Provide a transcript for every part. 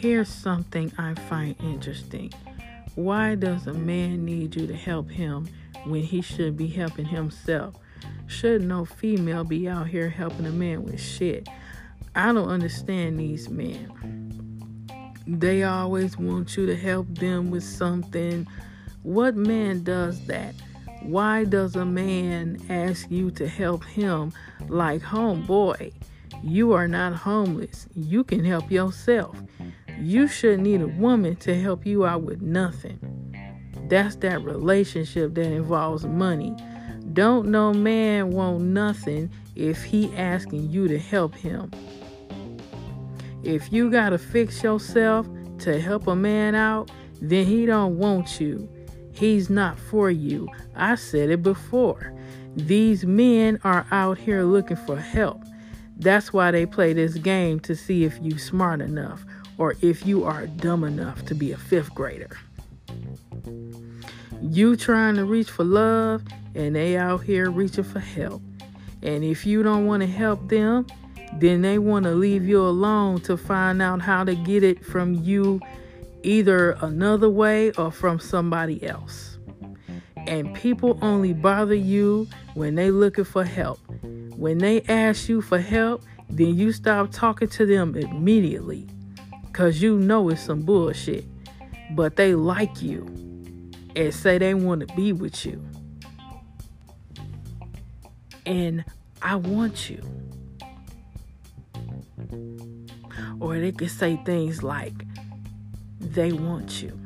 here's something I find interesting. Why does a man need you to help him when he should be helping himself? Should no female be out here helping a man with shit? I don't understand these men. They always want you to help them with something. What man does that? Why does a man ask you to help him like homeboy? You are not homeless. You can help yourself. You shouldn't need a woman to help you out with nothing. That's that relationship that involves money. Don't no man want nothing if he asking you to help him. If you gotta fix yourself to help a man out, then he don't want you. He's not for you. I said it before. These men are out here looking for help. That's why they play this game to see if you smart enough or if you are dumb enough to be a fifth grader. You trying to reach for love and they out here reaching for help. And if you don't want to help them, then they want to leave you alone to find out how to get it from you either another way or from somebody else. And people only bother you when they looking for help. When they ask you for help, then you stop talking to them immediately because you know it's some bullshit. But they like you and say they want to be with you. And I want you. Or they could say things like, they want you.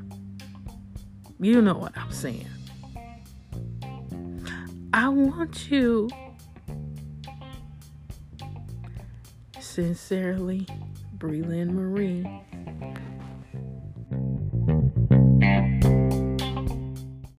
You know what I'm saying. I want you. Sincerely, Breland Marie.